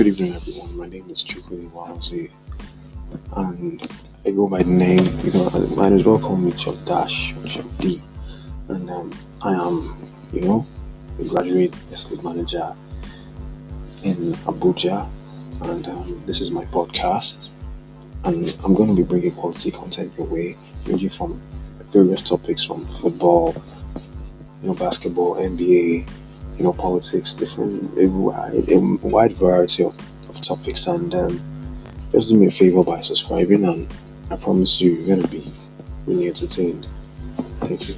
Good evening, everyone. My name is Chukwuli Wahozi, and I go by the name, you know, might as well call me Chuck Dash or Chuck D. And um, I am, you know, a graduate estate manager in Abuja, and um, this is my podcast. And I'm going to be bringing quality content your way, ranging from various topics from football, you know, basketball, NBA, you know, politics, different, a wide, variety of, of topics. And um, just do me a favor by subscribing, and I promise you, you're going to be really entertained. Thank you.